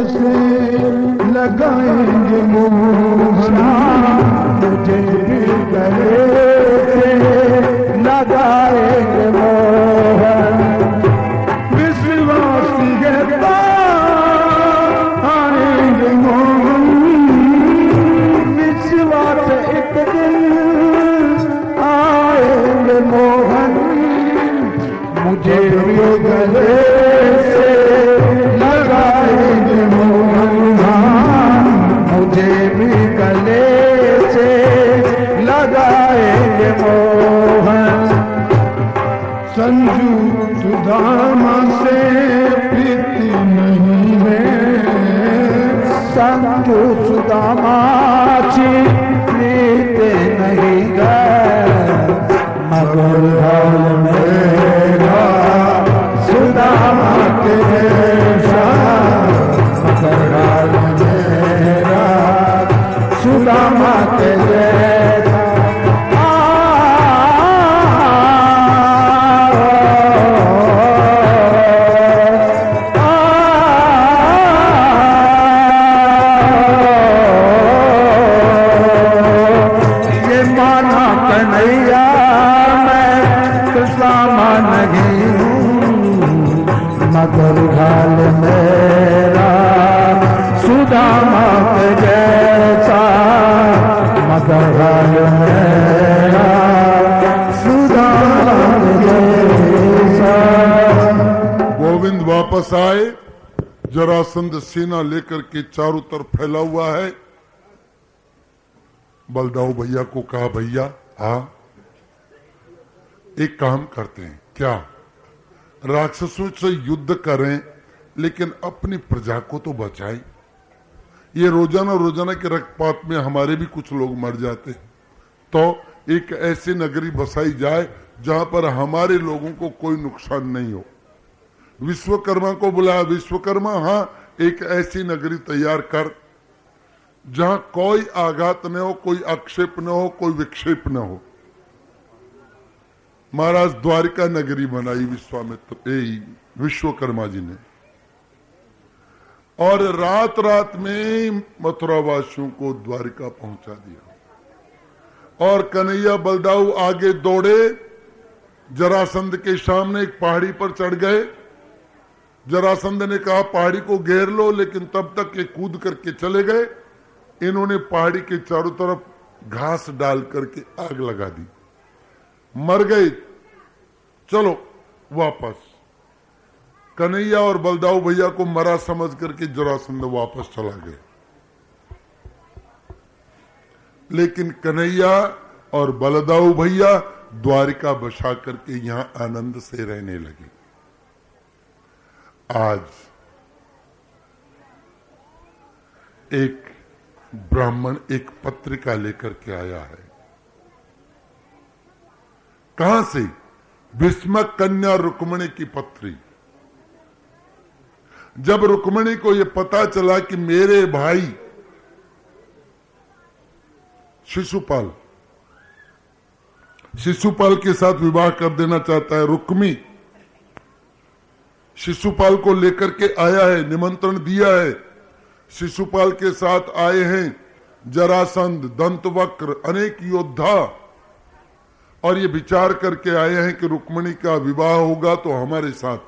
कैसे लगाएंगे मुंह। Ram वापस आए जरासंध सेना लेकर के चारों तरफ़ फैला हुआ है। बलदाऊ भैया को कहा, भैया, हा, एक काम करते हैं, क्या? राक्षसों से युद्ध करें, लेकिन अपनी प्रजा को तो बचाएँ। ये रोज़ाना रोज़ाना के रक्तपात में हमारे भी कुछ लोग मर जाते हैं। तो एक ऐसी नगरी बसाई जाए, जहाँ पर हमारे लोगों को कोई नुकसान नहीं हो। विश्वकर्मा को बुलाया विश्वकर्मा हाँ एक ऐसी नगरी तैयार कर, जहाँ कोई आघात न हो, कोई आक्षेप न हो, कोई विक्षेप न हो। महाराज द्वारिका नगरी बनाई विश्वामित्र विश्वकर्मा जी ने। और रात रात में मथुरावासियों को द्वारिका पहुँचा दिया। और कन्हैया बलदाऊ आगे दौड़े, जरासंध के सामने एक पहाड़ी पर चढ़ गए। जरासंध ने कहा, पहाड़ी को घेर लो, लेकिन तब तक ये कूद करके चले गए। इन्होंने पहाड़ी के चारों तरफ़ घास डाल करके आग लगा दी। मर गए। चलो, वापस। कन्हैया और बलदाऊ भैया को मरा समझ करके जरासंध वापस चला गया लेकिन कन्हैया और बलदाऊ भैया द्वारिका बसा करके यहाँ आनंद से रहने लगे। आज एक ब्राह्मण एक पत्रिका लेकर के आया है। कहाँ से? भीष्म कन्या रुक्मणी की पत्री। जब रुक्मणी को यह पता चला कि मेरे भाई शिशुपाल शिशुपाल के साथ विवाह कर देना चाहता है, रुक्मी शिशुपाल को लेकर के आया है, निमंत्रण दिया है। शिशुपाल के साथ आए हैं जरासंध, दंतवक्र, अनेक योद्धा। और ये विचार करके आए हैं कि रुक्मणी का विवाह होगा तो हमारे साथ।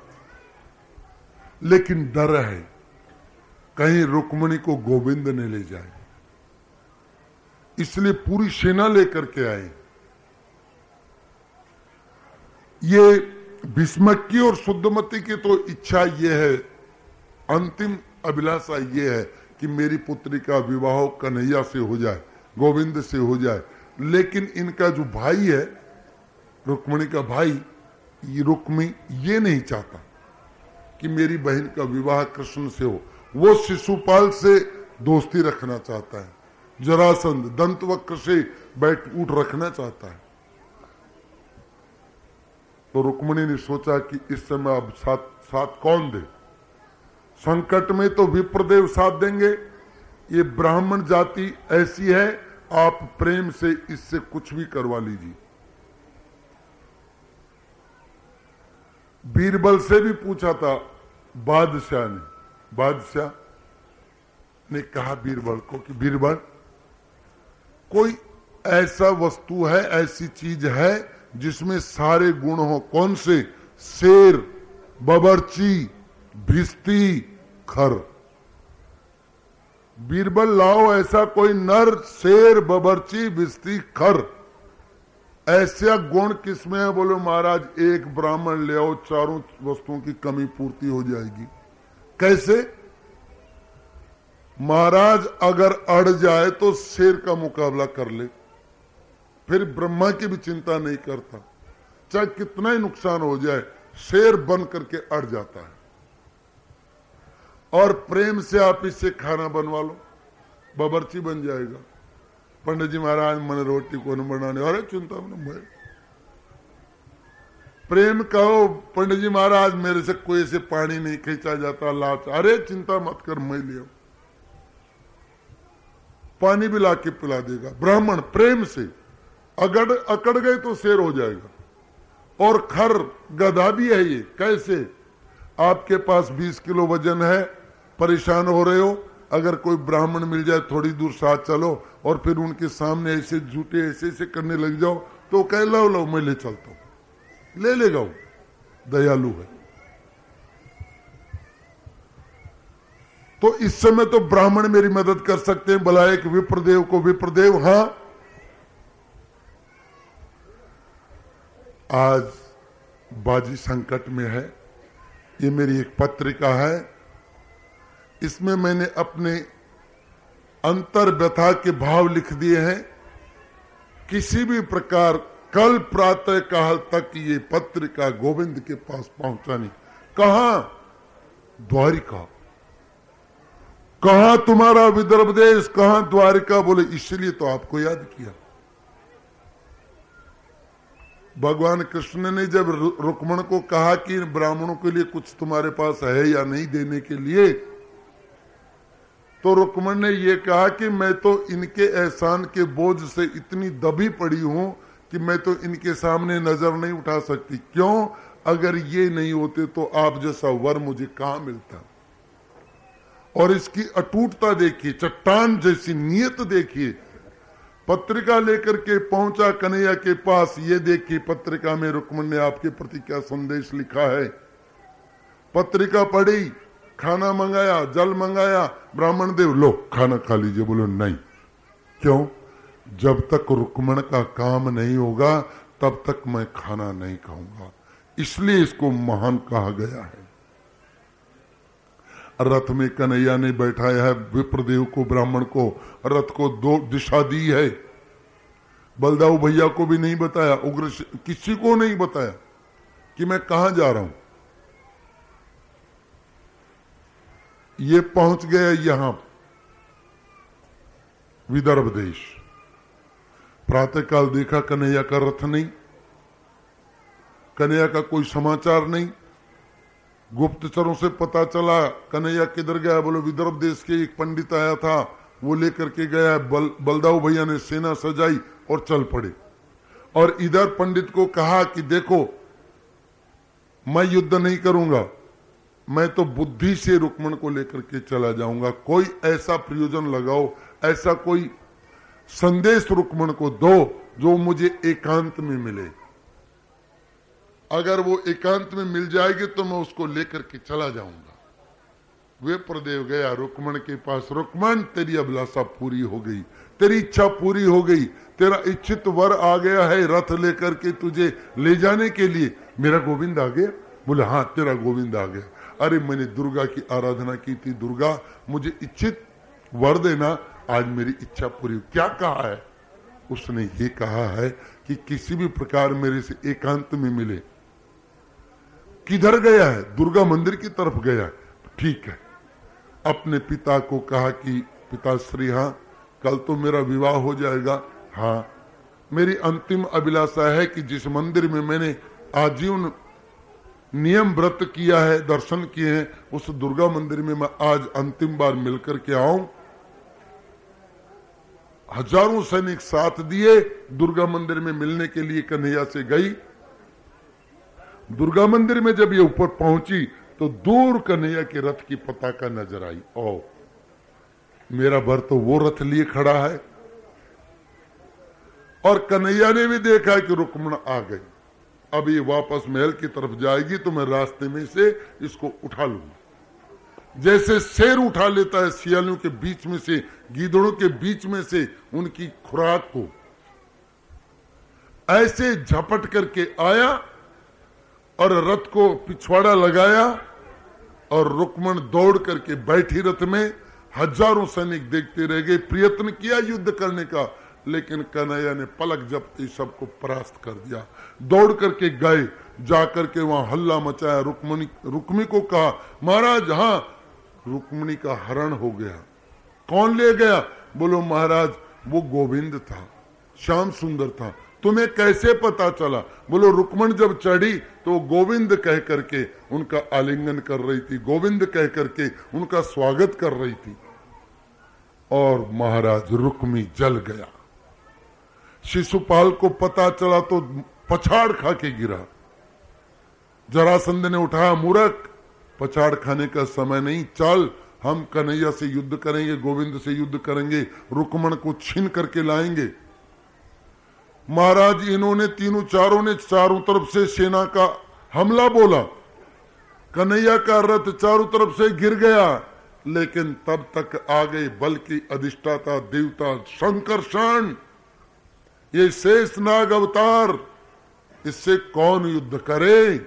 लेकिन डर है, कहीं रुक्मणी को गोविंद ने ले जाए। इसलिए पूरी सेना लेकर के आए। ये भीष्मक की और शुद्धमती की तो इच्छा ये है। अंतिम अभिलाषा ये है कि मेरी पुत्री का विवाह कन्हैया से हो जाए, गोविंद से हो जाए। लेकिन इनका जो भाई है, रुक्मणी का भाई, ये रुक्मी ये नहीं चाहता कि मेरी बहन का विवाह कृष्ण से हो। वो शिशुपाल से दोस्ती रखना चाहता है। जरासंध दंत वक्र से बैठ उठ रखना चाहता है। तो रुक्मणी ने सोचा कि इस समय अब साथ साथ कौन दे? संकट में तो विप्रदेव साथ देंगे। ये ब्राह्मण जाति ऐसी है, आप प्रेम से इससे कुछ भी करवा लीजिए। बीरबल से भी पूछा था बादशाह ने। बादशाह ने कहा बीरबल को कि बीरबल, कोई ऐसा वस्तु है, ऐसी चीज़ है जिसमें सारे गुण हो, कौन से? शेर, बबरची, भिस्ती, खर। बीरबल, लाओ ऐसा कोई नर, शेर, बबरची, भिस्ती, खर। ऐसा गुण किसमें है? बोलो, महाराज, एक ब्राह्मण ले आओ, चारों वस्तुओं की कमी पूर्ति हो जाएगी। कैसे? महाराज, अगर अड़ जाए तो शेर का मुकाबला कर ले। फिर ब्रह्मा की भी चिंता नहीं करता। चाहे कितना ही नुकसान हो जाए, शेर बन करके अड़ जाता है। और प्रेम से आप इससे खाना बनवा लो, बबरची बन जाएगा। पंडित जी महाराज, मन रोटी को न बनाने, अरे चिंता मैं प्रेम कहो, पंडित जी महाराज, मेरे से कोई से पानी नहीं खींचा जाता, लाच। अरे चिंता मत कर, मैं लिया पानी भी ला के पिला देगा। ब्राह्मण प्रेम से अगड़, अकड़ गए तो शेर हो जाएगा। और खर गधा भी है ये, कैसे? आपके पास 20 किलो वज़न है, परेशान हो रहे हो, अगर कोई ब्राह्मण मिल जाए, थोड़ी दूर साथ चलो, और फिर उनके सामने ऐसे झूठे, ऐसे ऐसे करने लग जाओ तो कह लो लो मैं ले चलता हूँ। ले लेगा वो, दयालु है। तो इस समय तो ब्राह्मण मेरी मदद कर सकते हैं भला एक विप्रदेव को विप्रदेव, हाँ? आज बाजी संकट में है। ये मेरी एक पत्रिका है। इसमें मैंने अपने अंतर व्यथा के भाव लिख दिए हैं। किसी भी प्रकार कल प्रातः काल तक ये पत्रिका गोविंद के पास पहुंचानी। कहा? द्वारिका। कहा तुम्हारा विदर्भ देश? कहा द्वारिका? बोले, इसलिए तो आपको याद किया। भगवान कृष्ण ने जब रुक्मण को कहा कि ब्राह्मणों के लिए कुछ तुम्हारे पास है या नहीं देने के लिए तो रुक्मण ने ये कहा कि मैं तो इनके एहसान के बोझ से इतनी दबी पड़ी हूँ कि मैं तो इनके सामने नज़र नहीं उठा सकती। क्यों? अगर ये नहीं होते तो आप जैसा वर मुझे कहा मिलता? और इसकी अटूटता देखिए, चट्टान जैसी नियत देखिए पत्रिका लेकर के पहुँचा कन्हैया के पास, ये देखिए पत्रिका में रुक्मण ने आपके प्रति क्या संदेश लिखा है। पत्रिका पढ़ी, खाना मंगाया, जल मंगाया, ब्राह्मण देव, लो, खाना खा लीजिए। बोलो, नहीं। क्यों? जब तक रुक्मण का काम नहीं होगा, तब तक मैं खाना नहीं खाऊँगा। इसलिए इसको महान कहा गया है। रथ में कन्हैया ने बैठाया है, विप्रदेव को, ब्राह्मण को, रथ को दो दिशा दी है। बलदाऊ भैया को भी नहीं बताया, उग्र किसी को नहीं बताया कि मैं कहा जा रहा हूँ। ये पहुँच गया यहाँ, विदर्भ देश। प्रातःकाल देखा कन्हैया का रथ नहीं, कन्हैया का कोई समाचार नहीं गुप्तचरों से पता चला कन्हैया किधर गया? बोलो विदर्भ देश के एक पंडित आया था वो लेकर के गया बल, बलदाऊ भैया ने सेना सजाई और चल पड़े। और इधर पंडित को कहा कि देखो मैं युद्ध नहीं करूँगा मैं तो बुद्धि से रुक्मण को लेकर के चला जाऊँगा। कोई ऐसा प्रयोजन लगाओ ऐसा कोई संदेश रुक्मण को दो जो मुझे एकांत में मिले। अगर वो एकांत में मिल जाएगी तो मैं उसको लेकर के चला जाऊँगा। वे प्रदेव गया, रुक्मण के पास, रुक्मण, तेरी अभिलाषा पूरी हो गई, तेरी इच्छा पूरी हो गई, तेरा इच्छित वर आ गया है रथ लेकर के तुझे ले जाने के लिए। मेरा गोविंद आ गया? बोले हाँ तेरा गोविंद आ गया। अरे, मैंने दुर्गा की आराधना की थी। दुर्गा, मुझे इच्छित वर देना। आज मेरी इच्छा पूरी क्या कहा है? उसने ये कहा है कि किसी भी प्रकार मेरे से एकांत में मिले। किधर गया है? दुर्गा मंदिर की तरफ़ गया है। ठीक है। अपने पिता को कहा कि, पिताश्री हाँ कल तो मेरा विवाह हो जाएगा। हाँ मेरी अंतिम अभिलाषा है कि जिस मंदिर में मैंने आजीवन नियम व्रत किया है, दर्शन किए हैं, उस दुर्गा मंदिर में मैं आज अंतिम बार मिलकर के आऊँ। हज़ारों सैनिक साथ दिए दुर्गा मंदिर में मिलने के लिए कन्हैया से गई। दुर्गा मंदिर में जब ये ऊपर पहुँची तो दूर कन्हैया के रथ की पताका नज़र आई। ओ मेरा भर तो वो रथ लिए खड़ा है। और कन्हैया ने भी देखा कि रुक्मण आ गई। अब ये वापस महल की तरफ़ जाएगी तो मैं रास्ते में से इसको उठा लूँगा। जैसे शेर उठा लेता है सियालों के बीच में से, गीदड़ों के बीच में से उनकी खुराक को। ऐसे झपट करके आया और रथ को पिछवाड़ा लगाया और रुकमण दौड़ करके बैठी रथ में, हज़ारों सैनिक देखते रह गए, प्रयत्न किया युद्ध करने का, लेकिन कन्हैया ने पलक जपते सबको परास्त कर दिया। दौड़ करके गए, जाकर के वहाँ हल्ला मचाया। रुकमणी, रुक्मी को कहा, महाराज हाँ रुकमणी का हरण हो गया। कौन ले गया? बोलो, महाराज, वो गोविंद था, श्याम सुंदर था। तुम्हें कैसे पता चला? बोलो, रुकमण जब चढ़ी तो गोविंद कह करके उनका आलिंगन कर रही थी। गोविंद कह करके उनका स्वागत कर रही थी। और महाराज रुकमी जल गया। शिशुपाल को पता चला तो पछाड़ खा के गिरा। जरासंध ने उठाया, मूर्ख, पछाड़ खाने का समय नहीं। चल, हम कन्हैया से युद्ध करेंगे, गोविंद से युद्ध करेंगे, रुकमण को छीन करके लाएँगे। महाराज, इन्होंने तीनों चारों ने चारों तरफ़ से सेना का हमला बोला। कन्हैया का रथ चारों तरफ़ से गिर गया, लेकिन तब तक आ गए बल की अधिष्ठाता देवता शंकरषण ये शेष नाग अवतार, इससे कौन युद्ध करे?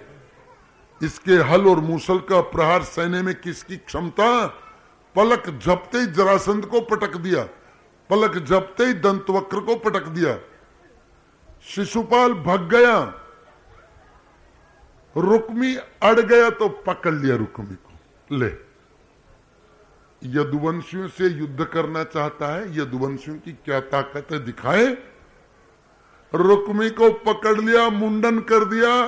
इसके हल और मूसल का प्रहार सहने में किसकी क्षमता? पलक झपते ही जरासंध को पटक दिया, पलक झपते ही दंतवक्र को पटक दिया। शिशुपाल भग गया। रुक्मी अड़ गया तो पकड़ लिया रुक्मी को। ले। यदुवंशियों से युद्ध करना चाहता है, यदुवंशियों की क्या ताकत है दिखाए? रुक्मी को पकड़ लिया, मुंडन कर दिया।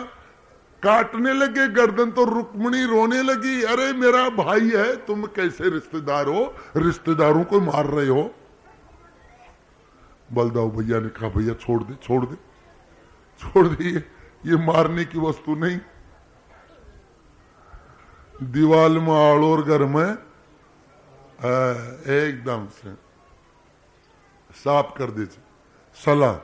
काटने लगे गर्दन तो रुक्मणी रोने लगी। अरे मेरा भाई है, तुम कैसे रिश्तेदार हो? रिश्तेदारों को मार रहे हो। बलदाऊ भैया ने कहा, भैया, छोड़ दे छोड़ दे, छोड़ दिए ये ये मारने की वस्तु नहीं। दीवाल में आड़ोर घर में एकदम से साफ़ कर दीजिए सलाह।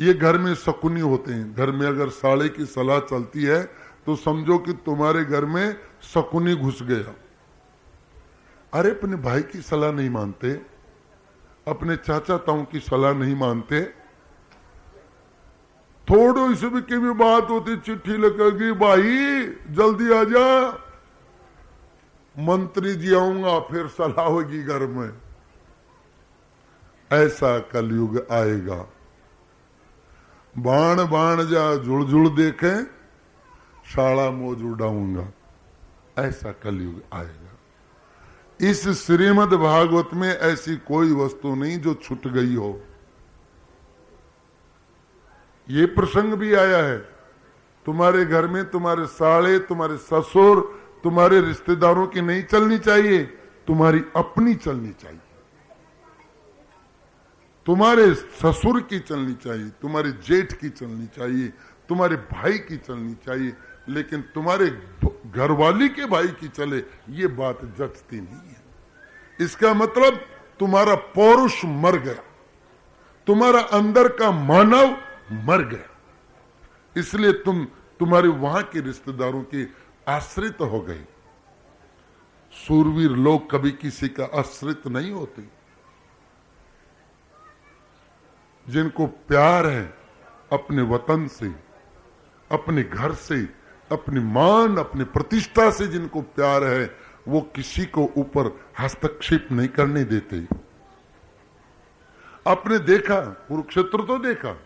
ये घर में शकुनी होते हैं। घर में अगर साड़े की सलाह चलती है तो समझो कि तुम्हारे घर में शकुनी घुस गया। अरे, अपने भाई की सलाह नहीं मानते। अपने चाचा ताऊ की सलाह नहीं मानते। थोड़ो इस भी की भी बात होती, चिट्ठी लगेगी, भाई, जल्दी आ जा। मंत्री जी आऊँगा, फिर सलाह होगी घर में। ऐसा कलयुग आएगा। बाण बाण जा जुड़ जुड़ देखे, शाला मोज उड़ाऊँगा। ऐसा कलयुग आएगा। इस श्रीमद भागवत में ऐसी कोई वस्तु नहीं जो छुट गई हो। ये प्रसंग भी आया है। तुम्हारे घर में तुम्हारे साले, तुम्हारे ससुर, तुम्हारे रिश्तेदारों की नहीं चलनी चाहिए, तुम्हारी अपनी चलनी चाहिए। तुम्हारे ससुर की चलनी चाहिए, तुम्हारे जेठ की चलनी चाहिए, तुम्हारे भाई की चलनी चाहिए लेकिन तुम्हारे घरवाली के भाई की चले ये बात जचती नहीं है। इसका मतलब तुम्हारा पौरुष मर गया, तुम्हारा अंदर का मानव मर गया। इसलिए तुम तुम्हारे वहाँ के रिश्तेदारों के आश्रित हो गए। सूरवीर लोग कभी किसी का आश्रित नहीं होते। जिनको प्यार है अपने वतन से, अपने घर से अपनी मान, अपनी प्रतिष्ठा से जिनको प्यार है, वो किसी को ऊपर हस्तक्षेप नहीं करने देते। आपने देखा, कुरुक्षेत्र तो देखा,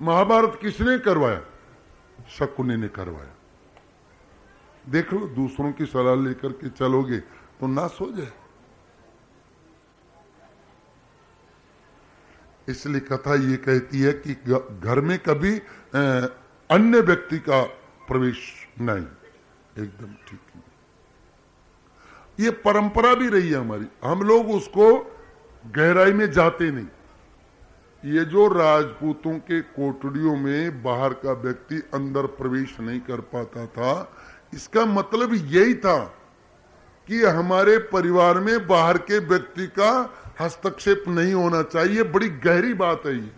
महाभारत किसने करवाया? शकुनी ने करवाया। देख लो, दूसरों की सलाह लेकर के चलोगे तो नाश हो जाए। इसलिए कथा ये कहती है कि घर में कभी अन्य व्यक्ति का प्रवेश नहीं। एकदम ठीक ये परंपरा भी रही है हमारी। हम लोग उसको गहराई में जाते नहीं। ये जो राजपूतों के कोटड़ियों में बाहर का व्यक्ति अंदर प्रवेश नहीं कर पाता था, इसका मतलब यही था कि हमारे परिवार में बाहर के व्यक्ति का हस्तक्षेप नहीं होना चाहिए। बड़ी गहरी बात है ये।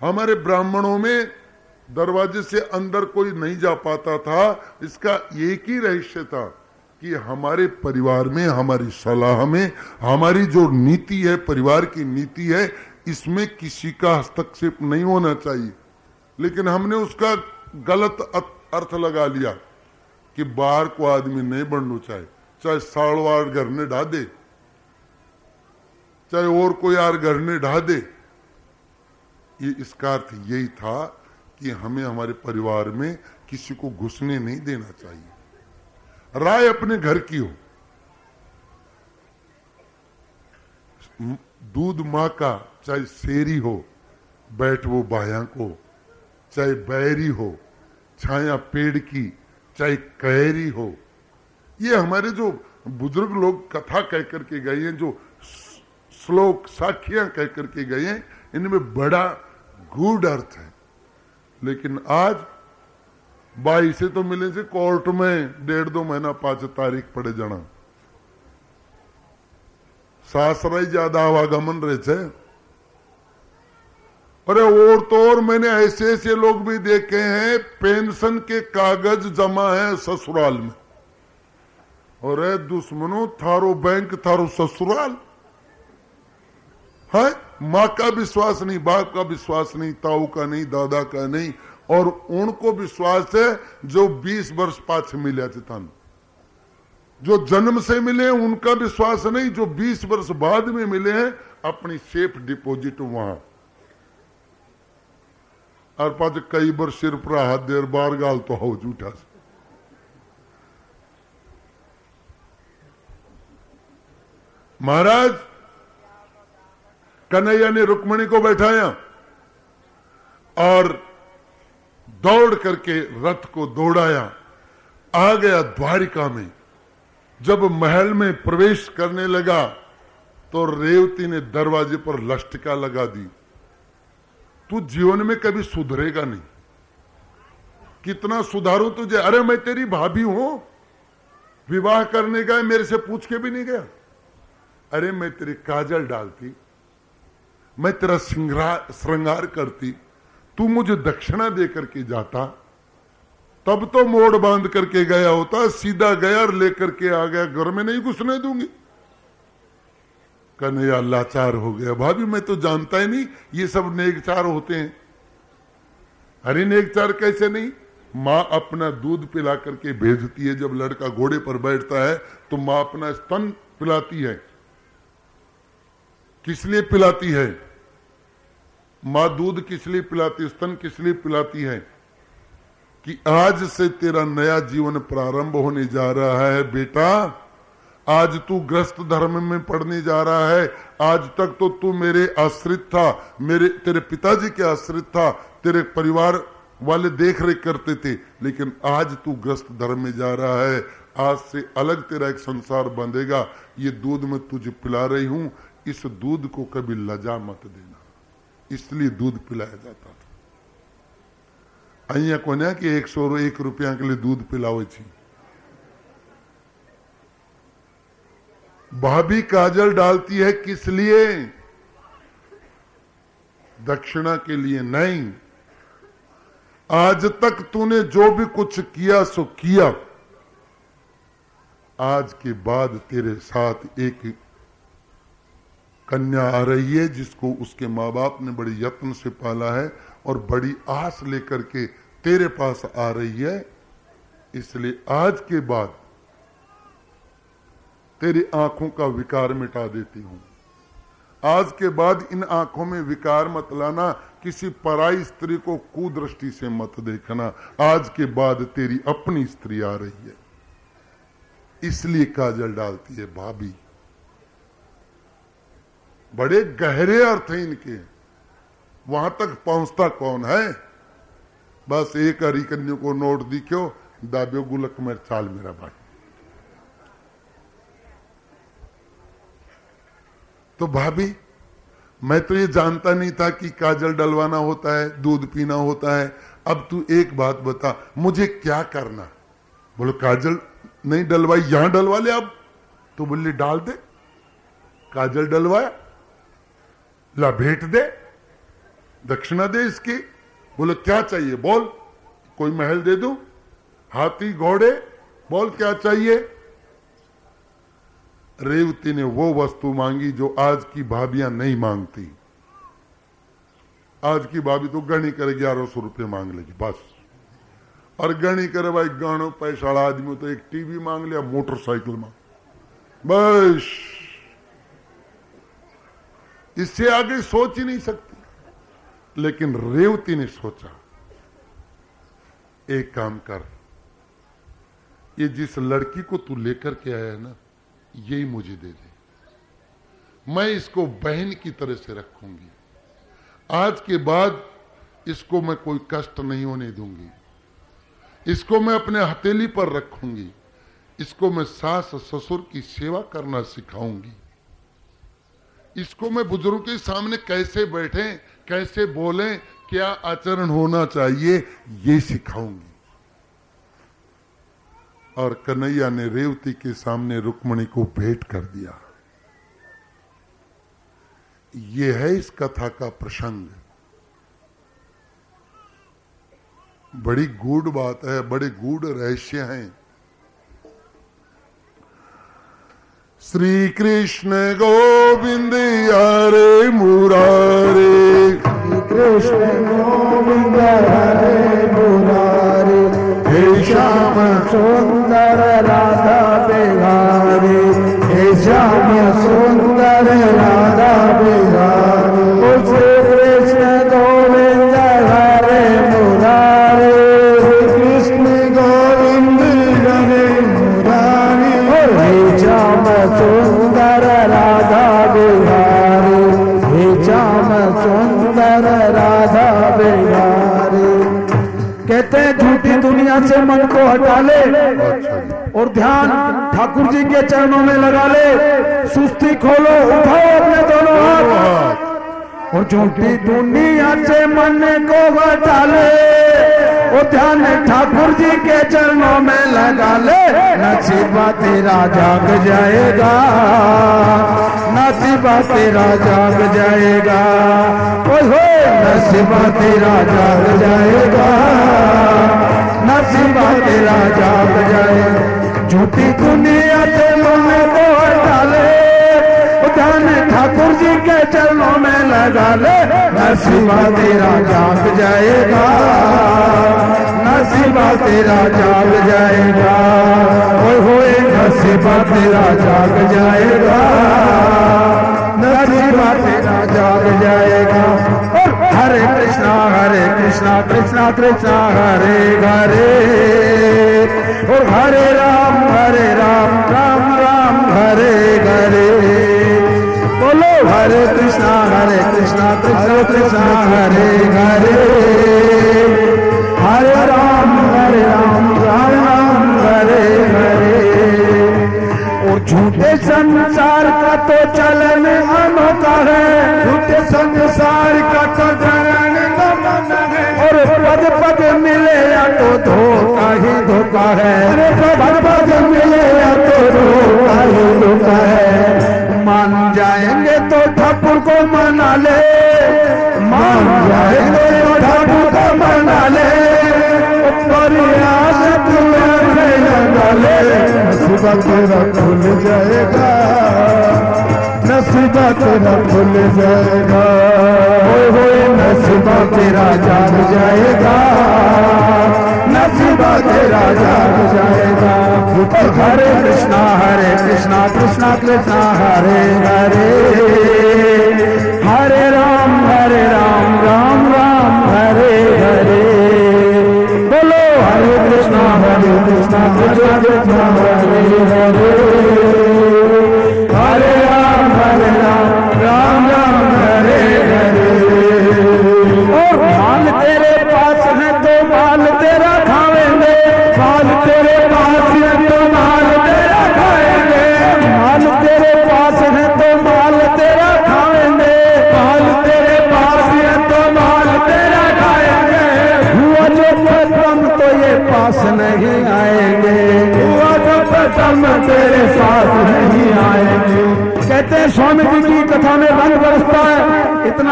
हमारे ब्राह्मणों में दरवाजे से अंदर कोई नहीं जा पाता था, इसका एक ही रहस्य था कि हमारे परिवार में, हमारी सलाह में, हमारी जो नीति है, परिवार की नीति है, इसमें किसी का हस्तक्षेप नहीं होना चाहिए। लेकिन हमने उसका गलत अर्थ लगा लिया कि बाहर को आदमी नहीं बढ़ना चाहे चाहे साड़वाड़ घर ने ढा दे, चाहे और कोई यार घर ने ढा दे, ये इसका अर्थ यही था कि हमें हमारे परिवार में किसी को घुसने नहीं देना चाहिए। राय अपने घर की हो। दूध माँ का चाहे शेरी हो, बैठ वो बाया को, चाहे बैरी हो, छाया पेड़ की, चाहे कैरी हो। ये हमारे जो बुज़ुर्ग लोग कथा कह करके गए हैं, जो श्लोक, साखियाँ कह करके गए हैं, इनमें बड़ा गुड अर्थ है। लेकिन आज बाई से तो मिले से कोर्ट में डेढ़ दो महीना पाँच तारीख पड़े जाना। सासरा ज़्यादा आवागमन रहे थे। अरे और तो और मैंने ऐसे ऐसे लोग भी देखे हैं, पेंशन के कागज़ जमा है ससुराल में। और दुश्मनों, थारो बैंक, थारो ससुराल। है? माँ का विश्वास नहीं, बाप का विश्वास नहीं, ताऊ का नहीं, दादा का नहीं, और उनको विश्वास है जो 20 वर्ष पाछ मिले थे तन जो जन्म से मिले उनका विश्वास नहीं, जो 20 वर्ष बाद में मिले हैं, अपनी सेफ़ डिपॉजिट वहाँ। और पाच कई बार सिर पर हाथ देर बार गाल तो हो झूठा महाराज कन्हैया ने रुक्मणी को बैठाया और दौड़ करके रथ को दौड़ाया। आ गया द्वारिका में। जब महल में प्रवेश करने लगा तो रेवती ने दरवाजे पर लष्टिका लगा दी। तू जीवन में कभी सुधरेगा नहीं। कितना सुधारू तुझे? अरे, मैं तेरी भाभी हूँ। विवाह करने गए, मेरे से पूछ के भी नहीं गया। अरे, मैं तेरी काजल डालती। मैं तेरा श्रृंगार करती। तू मुझे दक्षिणा दे करके जाता। तब तो मोड़ बाँध करके गया होता, सीधा गया और लेकर के आ गया। घर में नहीं घुसने दूँगी। कन्हैया लाचार हो गया। भाभी, मैं तो जानता ही नहीं, ये सब नेकचार होते हैं। अरे, नेकचार कैसे नहीं? माँ अपना दूध पिला करके भेजती है। जब लड़का घोड़े पर बैठता है तो माँ अपना स्तन पिलाती है। किस लिए पिलाती है? माँ दूध किस लिए पिलाती स्तन किस लिए पिलाती है? कि आज से तेरा नया जीवन प्रारंभ होने जा रहा है, बेटा। आज तू ग्रस्त धर्म में पढ़ने जा रहा है। आज तक तो तू मेरे आश्रित था, मेरे, तेरे पिताजी के आश्रित था, तेरे परिवार वाले देख रेख करते थे। लेकिन आज तू ग्रस्त धर्म में जा रहा है। आज से अलग तेरा एक संसार बंधेगा। ये दूध में तुझे पिला रही हूँ। इस दूध को कभी लजा मत देना। इसलिए दूध पिलाया जाता था અહીંયા કોને કે એકસો એક રૂપિયા કે लिए दूध पिलावे छी भाभी काजल डालती है किस लिए दक्षिणा के लिए नहीं आज तक तूने जो भी कुछ किया सो किया आज के बाद तेरे साथ एक कन्या आ रही है, जिसको उसके माँ बाप ने बड़े यत्न से पाला है और बड़ी आस लेकर के तेरे पास आ रही है। इसलिए आज के बाद तेरी आँखों का विकार मिटा देती हूँ। आज के बाद इन आँखों में विकार मत लाना, किसी पराई स्त्री को कुदृष्टि से मत देखना। आज के बाद तेरी अपनी स्त्री आ रही है। इसलिए काजल डालती है भाभी। बड़े गहरे अर्थ हैं इनके। वहाँ तक पहुँचता कौन है? बस एक हरी कन्या को नोट दिखो दाबियो गुलक में चाल मेरा भाई। तो भाभी, मैं तो ये जानता नहीं था कि काजल डलवाना होता है, दूध पीना होता है। अब तू एक बात बता, मुझे क्या करना? बोलो, काजल नहीं डलवाई, यहाँ डलवा ले अब। तो बोली, डाल दे। काजल डलवाया ला भेंट दे, दक्षिणा दे इसकी। बोले, क्या चाहिए? बोल, कोई महल दे दू, हाथी, घोड़े, बोल, क्या चाहिए? रेवती ने वो वस्तु मांगी जो आज की भाभियाँ नहीं मांगती। आज की भाभी तो गणी करे ग्यारह सौ रुपये मांग लेगी, बस। और गणी करे भाई गानो पैसा आदमी तो एक टीवी मांग लिया, मोटरसाइकिल मांग। बस। इससे आगे सोच ही नहीं सकती। लेकिन रेवती ने सोचा, एक काम कर, ये जिस लड़की को तू लेकर के आया है ना, यही मुझे दे दे। मैं इसको बहन की तरह से रखूँगी। आज के बाद इसको मैं कोई कष्ट नहीं होने दूँगी। इसको मैं अपने हथेली पर रखूँगी। इसको मैं सास ससुर की सेवा करना सिखाऊँगी। इसको मैं बुज़ुर्ग के सामने कैसे बैठे, कैसे बोले, क्या आचरण होना चाहिए, ये सिखाऊँगी। और कन्हैया ने रेवती के सामने रुक्मणी को भेंट कर दिया। ये है इस कथा का प्रसंग। बड़ी गूढ़ बात है, बड़े गूढ़ रहस्य हैं। श्री कृष्ण गोविंद हरे मुरारे। कृष्ण गोविंद हरे मुरारे। हे श्याम। सुंदर राधा ठाकुर जी के चरणों में लगा ले। सुस्ती खोलो, उठाओ अपने दोनों हाथ। और झूठी दुनिया से मन को हटा ले और ध्यान ठाकुर जी के चरणों में लगा ले। नसीबा तेरा जाग जाएगा, नसीबा तेरा जाग जाएगा। ओए हो, नसीबा तेरा जाग जाएगा, नसीबा तेरा जाग जाएगा। झूठी दुनिया से मन को हटा ले ध्यान ठाकुर जी के चरणों में लगा ले। नसीबा तेरा जाग जाएगा। नसीबा तेरा जाग जाएगा। ओए होए नसीबा तेरा जाग जाएगा। नसीबा तेरा जाग जाएगा। हरे कृष्णा हरे कृष्णा कृष्णा कृष्णा, हरे हरे। और हरे राम हरे राम राम राम, हरे हरे। बोलो, हरे कृष्णा हरे कृष्णा कृष्णा कृष्णा, हरे हरे। हरे राम हरे राम राम राम, हरे हरे। और झूठे संसार का तो चलन अनोखा है। झूठे संसार का तो पद पद मिले या तो धोखा ही धोखा है। अरे पद पद मिले या तो धोखा ही धोखा है। मान जाएँगे तो ठाकुर को मना ले। मान जाएँगे तो ठाकुर को मना ले। लगा ले। नसीबा तेरा खुल जाएगा। नसीबा तेरा खुल जाएगा। होए नसीबा तेरा जाग जाएगा। नसीबा तेरा जाग जाएगा। हरे कृष्णा हरे कृष्णा कृष्णा कृष्णा, हरे हरे। हरे राम हरे राम राम राम, हरे हरे। बोलो, हरे कृष्णा हरे कृष्णा कृष्णा कृष्णा, हरे हरे।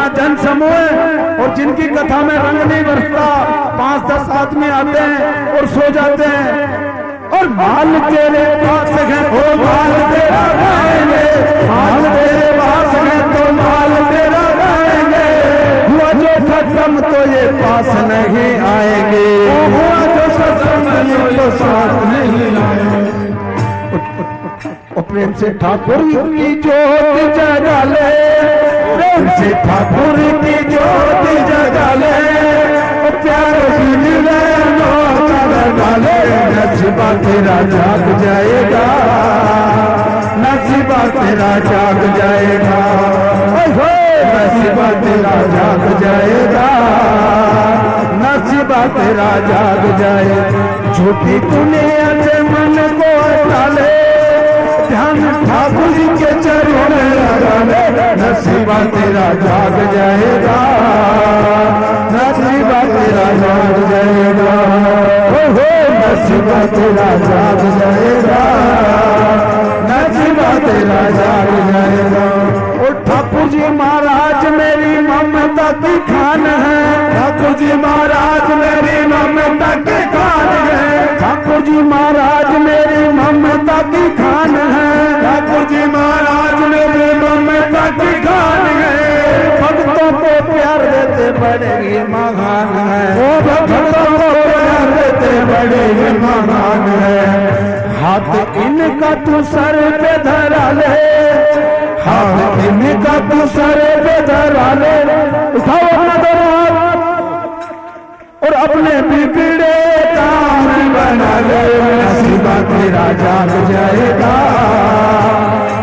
इतना जन समूह और जिनकी कथा में रंग नहीं बरसता, पाँच दस आदमी आते हैं और सो जाते हैं। और माल तेरे पास है तो माल तेरा गाएँगे माल तेरे पास है तो माल तेरा गाएँगे हुआ जो खत्म तो ये पास नहीं आएँगे। हुआ जो खत्म तो साथ नहीं आएँगे। और प्रेम से ठाकुर की जोत जगा ले। ठाकुर की जोत जगा ले, प्यार नसीबा तेरा जाग जाएगा नसीबा तेरा जाग जाएगा। नसीबा तेरा जाग जाएगा नसीबा तेरा जाग जाए झूठी दुनिया से मन को डाले ध्यान ठाकुर के चरण में लगा ले नसीबा तेरा जाग जाएगा। नसीबा तेरा जाग जाएगा। नसीबा तेरा जाग जाएगा। नसीबा तेरा जाग जाएगा। और ठाकुर जी महाराज, मेरी ममता की खान है। ठाकुर जी महाराज, मेरी ममता की खान है। ठाकुर जी महाराज मेरी ममता की खान है। ठाकुर जी महाराज मेरी ममता की खान है। भक्तों को प्यार देते बड़े ही महान है। वो भक्तों को प्यार देते बड़े ही महान है। हाथ इनका तू सर पे धरा ले। हाथ इनका तू सर पे धरा ले। उठाओ अपना और अपने बिगड़े काम बना ले। नसीबा तेरा जाग जाएगा।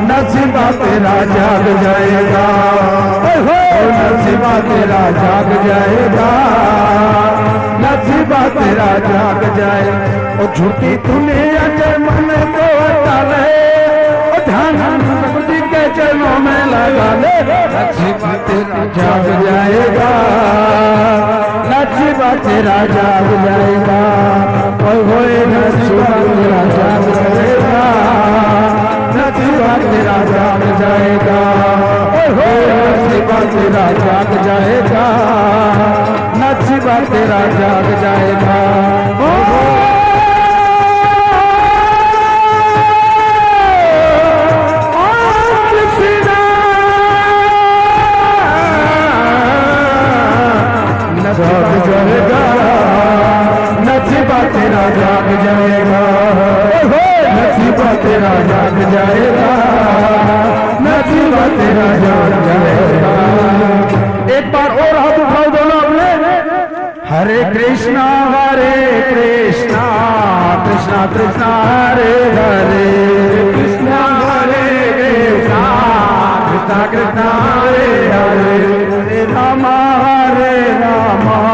नसीबा तेरा जाग जाएगा। नसीबा तेरा जाग जाएगा। नसीबा तेरा जाग जाए। और झूठी दुनिया के मन को ले। ध्यान के चरणों में लगा ले नसीबा तेरा जाग जाएगा नसीबा तेरा जाग जाएगा और होए नसीबा तेरा जाग जाएगा नसीबा तेरा जाग जाएगा और होए नसीबा तेरा जाएगा नसीबा तेरा जाग जाएगा जाएगा। नसीबा तेरा एक बार और हाथ उठाओ दोनों हरे कृष्णा हरे कृष्णा कृष्णा कृष्णा, हरे हरे। कृष्णा हरे कृष्णा कृष्णा कृष्णा, हरे हरे। हरे रामा हरे रामा।